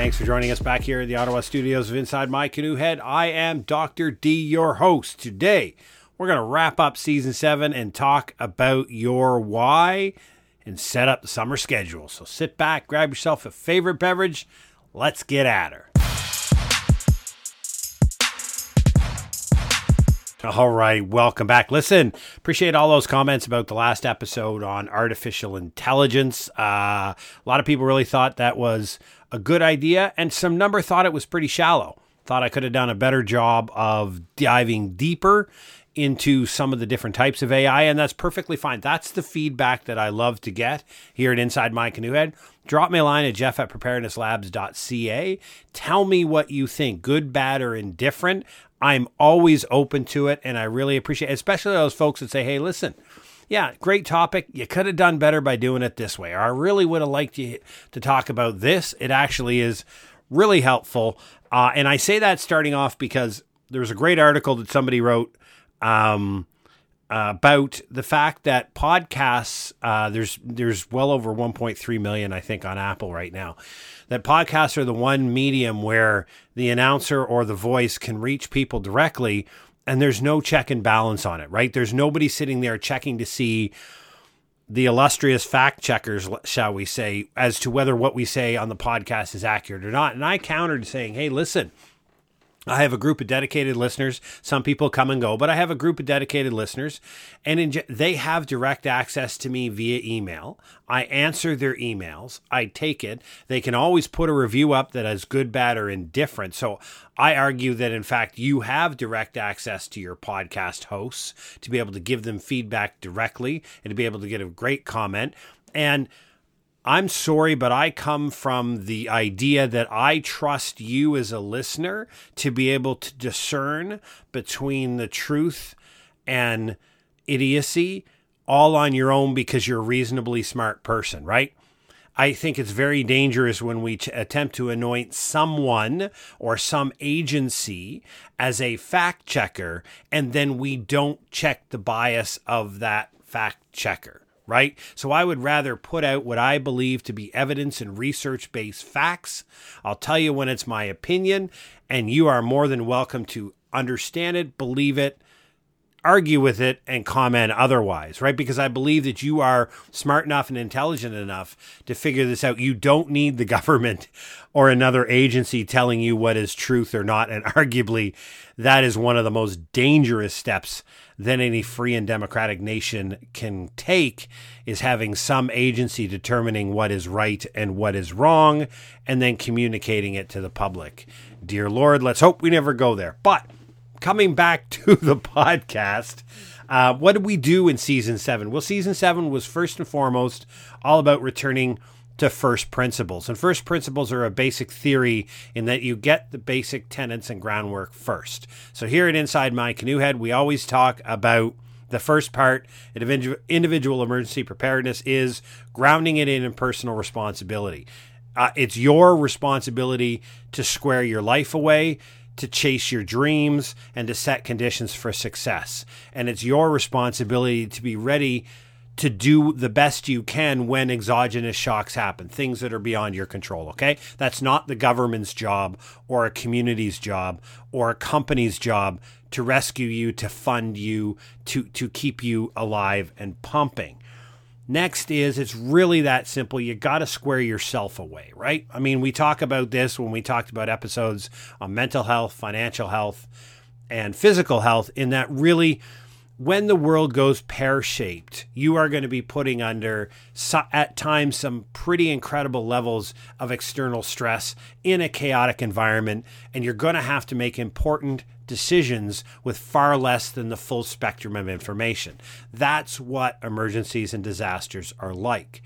Thanks for joining us back here at the Ottawa studios of Inside My Canoe Head. I am Dr. D, your host. Today, we're going to wrap up season seven and talk about your why and set up the summer schedule. So sit back, grab yourself a favorite beverage. Let's get at her. All right, welcome back. Listen, appreciate all those comments about the last episode on artificial intelligence. Uh, a lot of people really thought that was a good idea, and some number thought it was pretty shallow. Thought I could have done a better job of diving deeper into some of the different types of AI, and that's perfectly fine. That's the feedback that I love to get here at Inside My Canoe Head. Drop me a line at jeff at preparednesslabs.ca. Tell me what you think, good, bad, or indifferent. I'm always open to it, and I really appreciate it, especially those folks that say, hey, listen, yeah, great topic. You could have done better by doing it this way. Or I really would have liked you to talk about this. It actually is really helpful. Uh, and I say that starting off because there was a great article that somebody wrote um, uh, about the fact that podcasts uh, there's there's well over 1.3 million I think on Apple right now. That podcasts are the one medium where the announcer or the voice can reach people directly, and there's no check and balance on it. Right? There's nobody sitting there checking to see the illustrious fact checkers, shall we say, as to whether what we say on the podcast is accurate or not. And I countered saying, "Hey, listen." I have a group of dedicated listeners. Some people come and go, but I have a group of dedicated listeners, and in, they have direct access to me via email. I answer their emails. I take it. They can always put a review up that is good, bad, or indifferent. So I argue that, in fact, you have direct access to your podcast hosts to be able to give them feedback directly and to be able to get a great comment. And I'm sorry, but I come from the idea that I trust you as a listener to be able to discern between the truth and idiocy all on your own because you're a reasonably smart person, right? I think it's very dangerous when we attempt to anoint someone or some agency as a fact checker and then we don't check the bias of that fact checker right? So I would rather put out what I believe to be evidence and research based facts. I'll tell you when it's my opinion, and you are more than welcome to understand it, believe it, argue with it, and comment otherwise, right? Because I believe that you are smart enough and intelligent enough to figure this out. You don't need the government or another agency telling you what is truth or not. And arguably, that is one of the most dangerous steps than any free and democratic nation can take is having some agency determining what is right and what is wrong and then communicating it to the public. Dear Lord, let's hope we never go there. But coming back to the podcast, uh, what did we do in season seven? Well, season seven was first and foremost all about returning to first principles. And first principles are a basic theory in that you get the basic tenets and groundwork first. So here at Inside My Canoe Head, we always talk about the first part individual emergency preparedness is grounding it in personal responsibility. Uh, it's your responsibility to square your life away, to chase your dreams, and to set conditions for success. And it's your responsibility to be ready to do the best you can when exogenous shocks happen, things that are beyond your control, okay? That's not the government's job or a community's job or a company's job to rescue you, to fund you, to, to keep you alive and pumping. Next is it's really that simple. You got to square yourself away, right? I mean, we talk about this when we talked about episodes on mental health, financial health, and physical health, in that really when the world goes pear shaped, you are going to be putting under, at times, some pretty incredible levels of external stress in a chaotic environment. And you're going to have to make important decisions with far less than the full spectrum of information. That's what emergencies and disasters are like.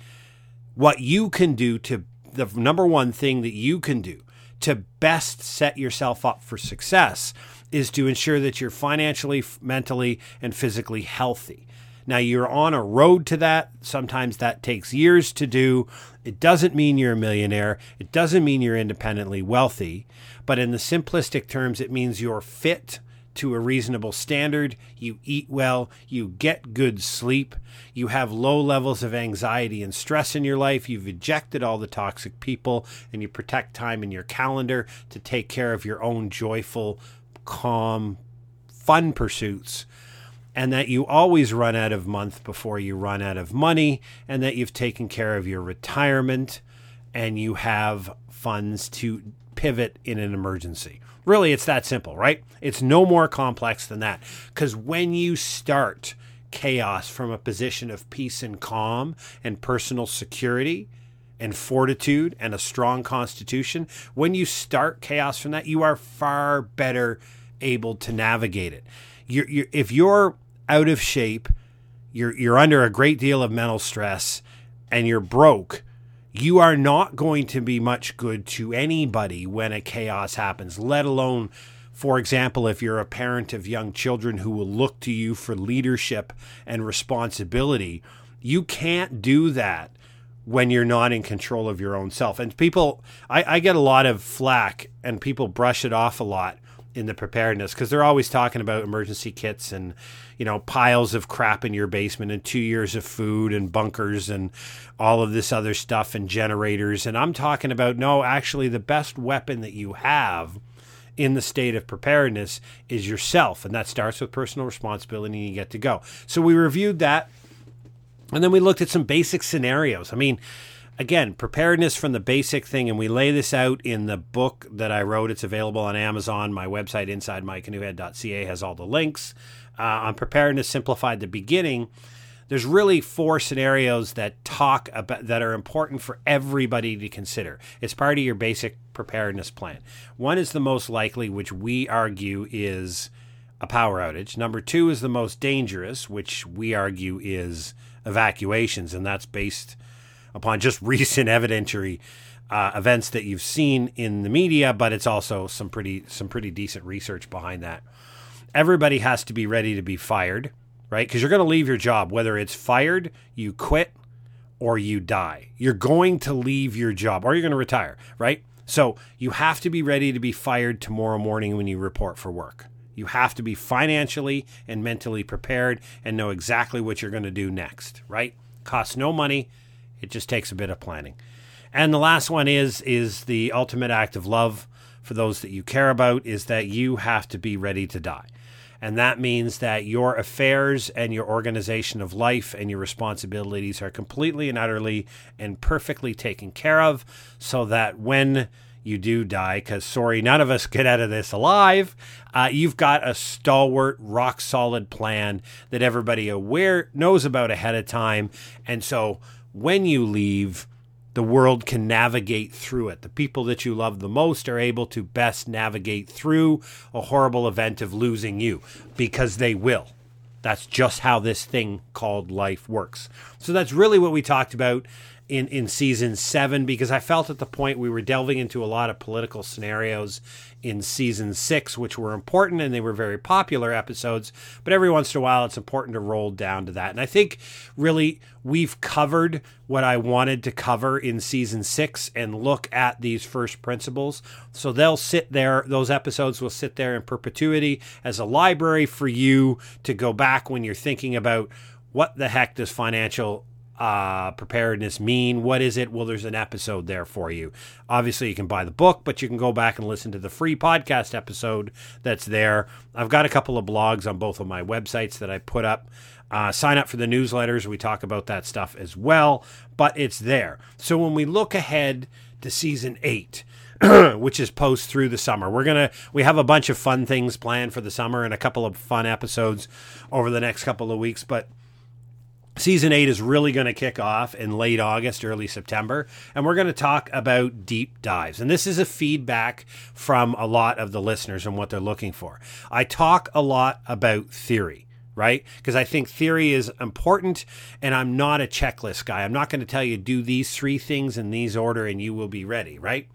What you can do to, the number one thing that you can do to best set yourself up for success is to ensure that you're financially, mentally, and physically healthy. Now, you're on a road to that. Sometimes that takes years to do. It doesn't mean you're a millionaire. It doesn't mean you're independently wealthy. But in the simplistic terms, it means you're fit to a reasonable standard, you eat well, you get good sleep, you have low levels of anxiety and stress in your life, you've ejected all the toxic people, and you protect time in your calendar to take care of your own joyful, calm, fun pursuits. And that you always run out of month before you run out of money, and that you've taken care of your retirement and you have funds to pivot in an emergency. Really, it's that simple, right? It's no more complex than that. Because when you start chaos from a position of peace and calm and personal security and fortitude and a strong constitution, when you start chaos from that, you are far better able to navigate it. You're, you're, if you're out of shape, you're, you're under a great deal of mental stress, and you're broke you are not going to be much good to anybody when a chaos happens, let alone, for example, if you're a parent of young children who will look to you for leadership and responsibility. You can't do that when you're not in control of your own self. And people, I, I get a lot of flack and people brush it off a lot in the preparedness because they're always talking about emergency kits and you know piles of crap in your basement and two years of food and bunkers and all of this other stuff and generators. And i'm talking about no actually the best weapon that you have in the state of preparedness is yourself. And that starts with personal responsibility and you get to go. So we reviewed that and then we looked at some basic scenarios i mean again, preparedness from the basic thing, and we lay this out in the book that I wrote. It's available on Amazon. My website, insidemycanoehead.ca, has all the links. Uh, on preparedness simplified, the beginning, there's really four scenarios that talk about that are important for everybody to consider. It's part of your basic preparedness plan. One is the most likely, which we argue is a power outage. Number two is the most dangerous, which we argue is evacuations, and that's based upon just recent evidentiary uh, events that you've seen in the media, but it's also some pretty some pretty decent research behind that. Everybody has to be ready to be fired, right? Because you're going to leave your job, whether it's fired, you quit, or you die. You're going to leave your job, or you're going to retire, right? So you have to be ready to be fired tomorrow morning when you report for work. You have to be financially and mentally prepared and know exactly what you're going to do next, right? Costs no money, it just takes a bit of planning. And the last one is is the ultimate act of love for those that you care about is that you have to be ready to die. And that means that your affairs and your organization of life and your responsibilities are completely and utterly and perfectly taken care of so that when you do die, because sorry, none of us get out of this alive. Uh, you've got a stalwart, rock solid plan that everybody aware knows about ahead of time, and so when you leave, the world can navigate through it. The people that you love the most are able to best navigate through a horrible event of losing you because they will. That's just how this thing called life works. So that's really what we talked about in, in season seven because I felt at the point we were delving into a lot of political scenarios in season six, which were important and they were very popular episodes. But every once in a while, it's important to roll down to that. And I think really we've covered what I wanted to cover in season six and look at these first principles. So they'll sit there, those episodes will sit there in perpetuity as a library for you to go back when you're thinking about what the heck does financial uh, preparedness mean? What is it? Well, there's an episode there for you. Obviously, you can buy the book, but you can go back and listen to the free podcast episode that's there. I've got a couple of blogs on both of my websites that I put up. Uh, sign up for the newsletters. We talk about that stuff as well, but it's there. So when we look ahead to season eight, which is post through the summer. We're to we have a bunch of fun things planned for the summer and a couple of fun episodes over the next couple of weeks, but Season 8 is really going to kick off in late August, early September, and we're going to talk about deep dives. And this is a feedback from a lot of the listeners and what they're looking for. I talk a lot about theory, right? Because I think theory is important, and I'm not a checklist guy. I'm not going to tell you do these three things in these order and you will be ready, right?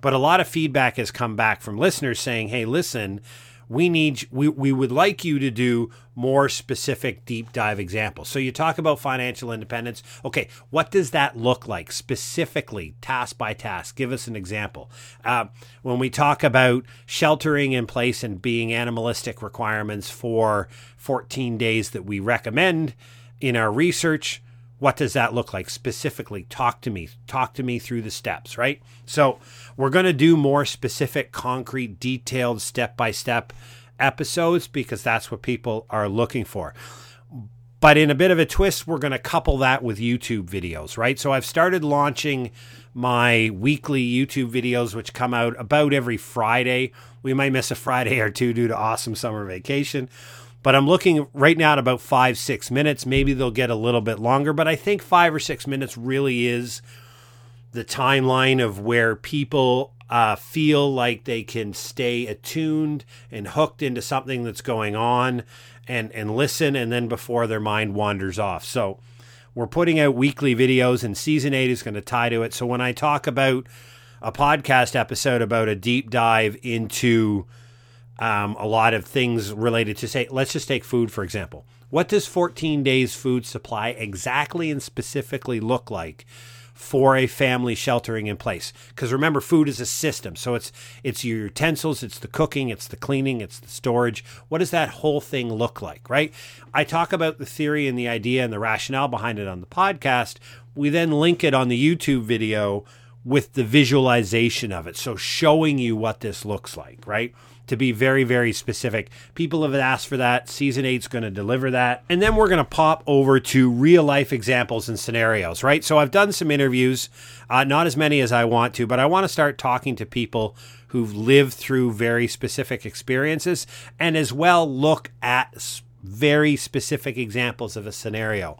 But a lot of feedback has come back from listeners saying, hey, listen, we need we, we would like you to do more specific deep dive examples. So you talk about financial independence. Okay what does that look like specifically task by task? Give us an example. Uh, when we talk about sheltering in place and being animalistic requirements for 14 days that we recommend in our research what does that look like? Specifically talk to me talk to me through the steps right? So we're going to do more specific concrete detailed step by step episodes because that's what people are looking for. But in a bit of a twist we're going to couple that with youtube videos right? So i've started launching my weekly youtube videos which come out about every friday. We might miss a friday or two due to awesome summer vacation but I'm looking right now at about five, six minutes. Maybe they'll get a little bit longer, but I think five or six minutes really is the timeline of where people uh, feel like they can stay attuned and hooked into something that's going on and, and listen, and then before their mind wanders off. So we're putting out weekly videos, and season eight is going to tie to it. So when I talk about a podcast episode about a deep dive into um, a lot of things related to say, let's just take food for example. What does 14 days food supply exactly and specifically look like for a family sheltering in place? Because remember, food is a system, so it's it's your utensils, it's the cooking, it's the cleaning, it's the storage. What does that whole thing look like, right? I talk about the theory and the idea and the rationale behind it on the podcast. We then link it on the YouTube video with the visualization of it, so showing you what this looks like, right? To be very, very specific. People have asked for that. Season eight's going to deliver that. And then we're going to pop over to real life examples and scenarios, right? So I've done some interviews, uh, not as many as I want to, but I want to start talking to people who've lived through very specific experiences and as well look at very specific examples of a scenario.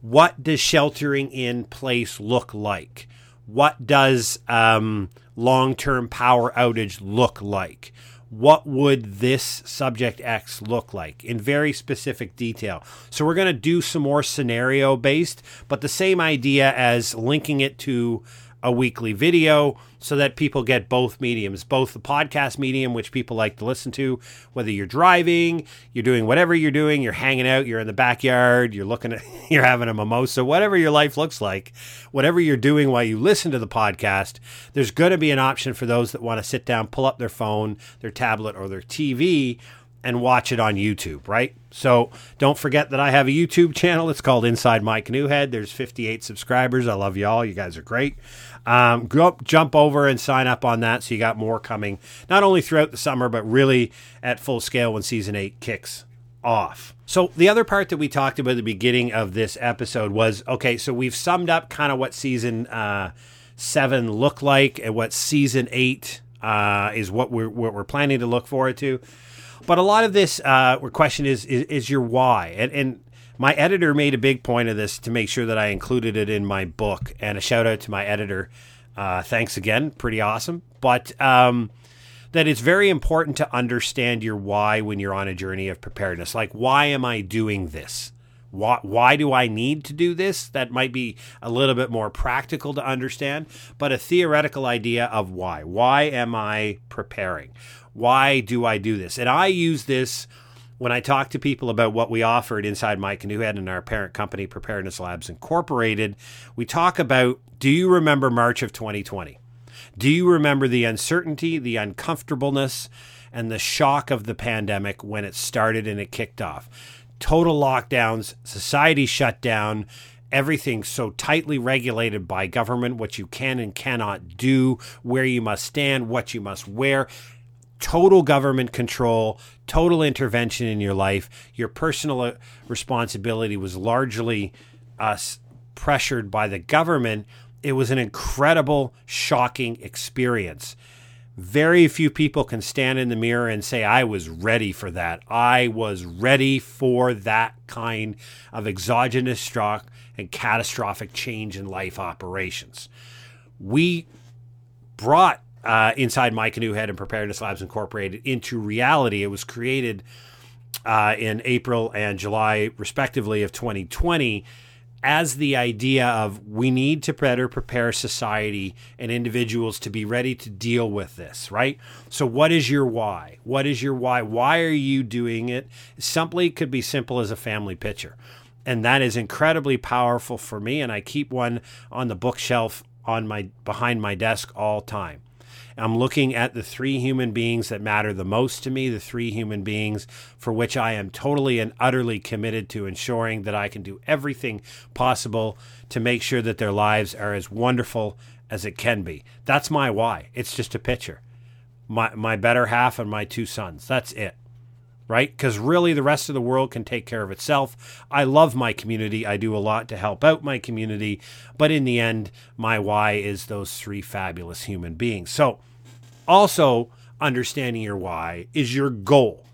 What does sheltering in place look like? What does um, long term power outage look like? What would this subject X look like in very specific detail. So we're going to do some more scenario based, but the same idea as linking it to a weekly video so that people get both mediums, both the podcast medium, which people like to listen to, whether you're driving, you're doing whatever you're doing, you're hanging out, you're in the backyard, you're looking at, you're having a mimosa, whatever your life looks like, whatever you're doing while you listen to the podcast, there's going to be an option for those that want to sit down, pull up their phone, their tablet, or their TV and watch it on YouTube, right? So don't forget that I have a YouTube channel. It's called Inside My Canoe Head. There's 58 subscribers. I love y'all. You guys are great. Um, go jump over and sign up on that so you got more coming, not only throughout the summer, but really at full scale when season eight kicks off. So the other part that we talked about at the beginning of this episode was okay, so we've summed up kind of what season uh, seven looked like and what season eight uh, is what we're, what we're planning to look forward to. But a lot of this uh, question is, is, is your why, and, and my editor made a big point of this to make sure that I included it in my book. And a shout out to my editor. Uh, thanks again. Pretty awesome. But um, that it's very important to understand your why when you're on a journey of preparedness. Like, why am I doing this? Why, why do I need to do this? That might be a little bit more practical to understand, but a theoretical idea of why. Why am I preparing? Why do I do this? And I use this when I talk to people about what we offered inside Canoe Head and our parent company, Preparedness Labs Incorporated, we talk about do you remember March of 2020? Do you remember the uncertainty, the uncomfortableness, and the shock of the pandemic when it started and it kicked off? Total lockdowns, society shut down, everything so tightly regulated by government, what you can and cannot do, where you must stand, what you must wear total government control, total intervention in your life. Your personal uh, responsibility was largely uh, pressured by the government. It was an incredible, shocking experience. Very few people can stand in the mirror and say, I was ready for that. I was ready for that kind of exogenous shock and catastrophic change in life operations. We brought uh, inside My Canoe Head and Preparedness Labs Incorporated into reality. It was created uh, in April and July, respectively, of 2020 as the idea of we need to better prepare society and individuals to be ready to deal with this, right? So, what is your why? What is your why? Why are you doing it? Simply could be simple as a family picture. And that is incredibly powerful for me. And I keep one on the bookshelf on my behind my desk all time. I'm looking at the three human beings that matter the most to me, the three human beings for which I am totally and utterly committed to ensuring that I can do everything possible to make sure that their lives are as wonderful as it can be. That's my why. It's just a picture. My my better half and my two sons. That's it. Right? Because really, the rest of the world can take care of itself. I love my community. I do a lot to help out my community. But in the end, my why is those three fabulous human beings. So, also understanding your why is your goal.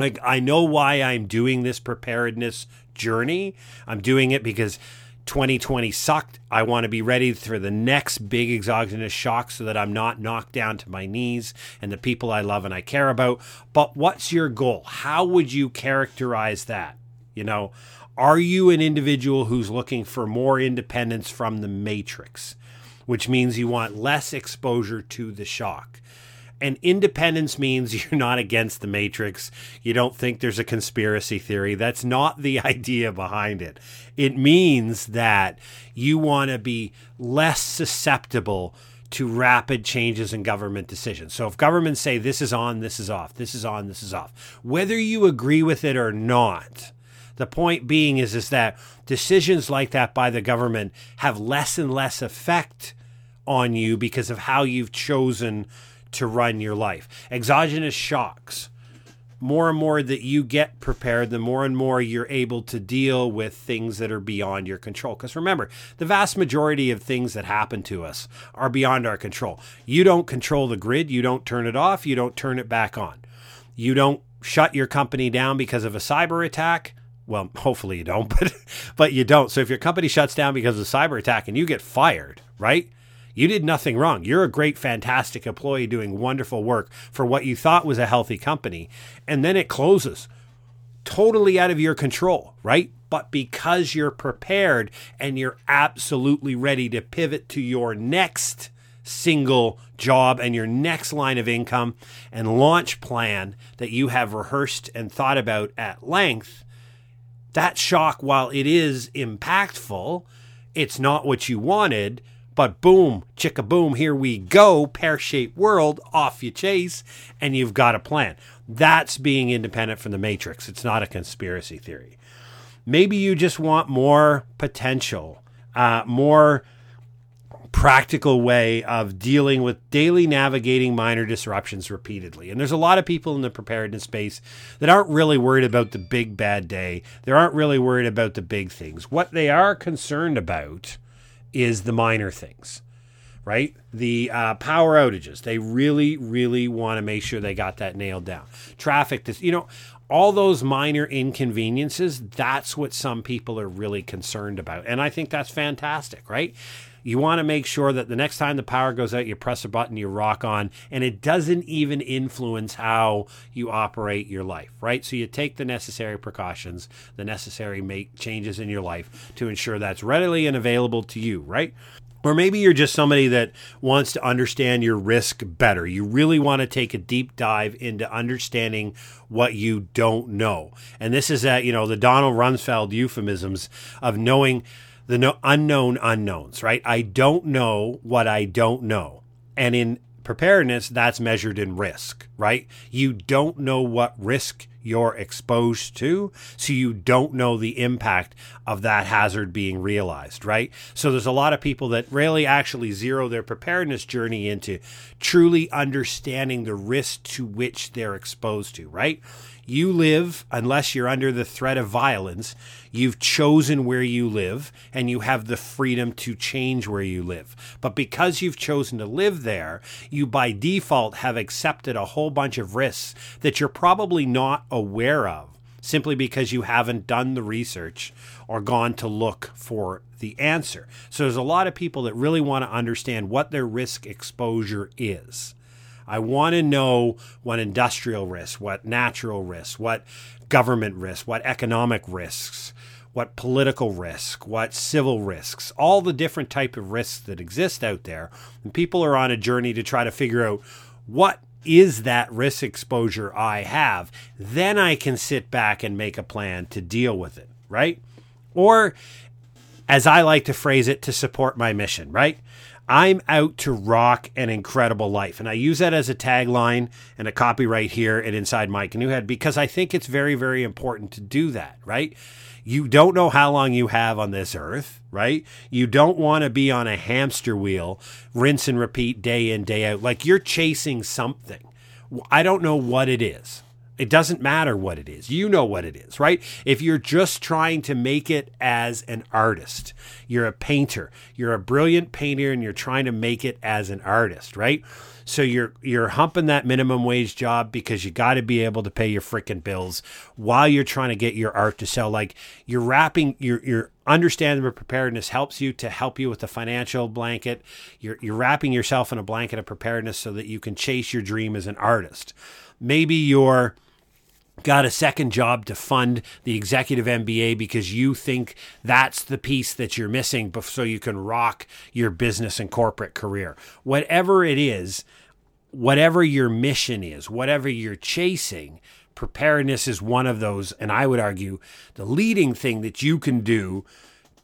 Like, I know why I'm doing this preparedness journey. I'm doing it because 2020 sucked. I want to be ready for the next big exogenous shock so that I'm not knocked down to my knees and the people I love and I care about. But what's your goal? How would you characterize that? You know, are you an individual who's looking for more independence from the matrix? which means you want less exposure to the shock. And independence means you're not against the Matrix. You don't think there's a conspiracy theory. That's not the idea behind it. It means that you want to be less susceptible to rapid changes in government decisions. So if governments say this is on, this is off, this is on, this is off, whether you agree with it or not, the point being is, is that decisions like that by the government have less and less effect on you because of how you've chosen to run your life. Exogenous shocks. More and more that you get prepared, the more and more you're able to deal with things that are beyond your control. Because remember, the vast majority of things that happen to us are beyond our control. You don't control the grid, you don't turn it off, you don't turn it back on. You don't shut your company down because of a cyber attack well, hopefully you don't, but but you don't. So if your company shuts down because of a cyber attack and you get fired, right? You did nothing wrong. You're a great, fantastic employee doing wonderful work for what you thought was a healthy company. And then it closes totally out of your control, right? But because you're prepared and you're absolutely ready to pivot to your next single job and your next line of income and launch plan that you have rehearsed and thought about at length, that shock, while it is impactful, it's not what you wanted. But boom, chicka boom, here we go, pear shaped world, off you chase, and you've got a plan. That's being independent from the matrix. It's not a conspiracy theory. Maybe you just want more potential, uh, more practical way of dealing with daily navigating minor disruptions repeatedly. And there's a lot of people in the preparedness space that aren't really worried about the big bad day. They aren't really worried about the big things. What they are concerned about is the minor things. Right? The uh, power outages. They really, really want to make sure they got that nailed down. Traffic, this, you know, all those minor inconveniences, that's what some people are really concerned about. And I think that's fantastic, right? You want to make sure that the next time the power goes out, you press a button, you rock on, and it doesn't even influence how you operate your life, right? So you take the necessary precautions, the necessary make changes in your life to ensure that's readily and available to you, right? Or maybe you're just somebody that wants to understand your risk better. You really want to take a deep dive into understanding what you don't know. And this is that, you know, the Donald Rumsfeld euphemisms of knowing the no, unknown unknowns, right? I don't know what I don't know. And in preparedness, that's measured in risk, right? You don't know what risk you're exposed to, so you don't know the impact of that hazard being realized, right? So there's a lot of people that really actually zero their preparedness journey into truly understanding the risk to which they're exposed to, right? You live, unless you're under the threat of violence, you've chosen where you live and you have the freedom to change where you live. But because you've chosen to live there, you by default have accepted a whole bunch of risks that you're probably not aware of simply because you haven't done the research or gone to look for the answer. So there's a lot of people that really want to understand what their risk exposure is. I want to know what industrial risks, what natural risks, what government risks, what economic risks, what political risk, what civil risks, all the different type of risks that exist out there. And people are on a journey to try to figure out what is that risk exposure I have. Then I can sit back and make a plan to deal with it, right? Or as I like to phrase it, to support my mission, right? I'm out to rock an incredible life. And I use that as a tagline and a copyright here at Inside My Canoe Head because I think it's very, very important to do that, right? You don't know how long you have on this earth, right? You don't want to be on a hamster wheel, rinse and repeat day in, day out. Like you're chasing something. I don't know what it is. It doesn't matter what it is. You know what it is, right? If you're just trying to make it as an artist, you're a painter, you're a brilliant painter and you're trying to make it as an artist, right? So you're you're humping that minimum wage job because you got to be able to pay your freaking bills while you're trying to get your art to sell. Like you're wrapping your your understanding of preparedness helps you to help you with the financial blanket. You're you're wrapping yourself in a blanket of preparedness so that you can chase your dream as an artist. Maybe you're got a second job to fund the executive MBA because you think that's the piece that you're missing so you can rock your business and corporate career. Whatever it is, whatever your mission is, whatever you're chasing, preparedness is one of those. And I would argue the leading thing that you can do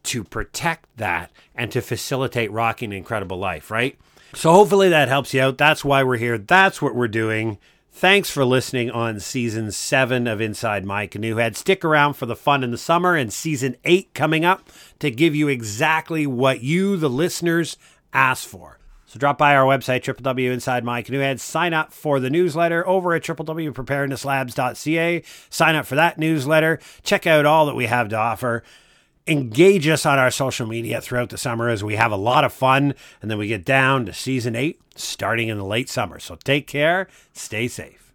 to protect that and to facilitate rocking an incredible life, right? So hopefully that helps you out. That's why we're here. That's what we're doing. Thanks for listening on season seven of Inside My Canoe Head. Stick around for the fun in the summer and season eight coming up to give you exactly what you, the listeners, asked for. So drop by our website, www Inside My Canoe Head. Sign up for the newsletter over at www.preparednesslabs.ca. Sign up for that newsletter. Check out all that we have to offer engage us on our social media throughout the summer as we have a lot of fun. And then we get down to season eight starting in the late summer. So take care, stay safe.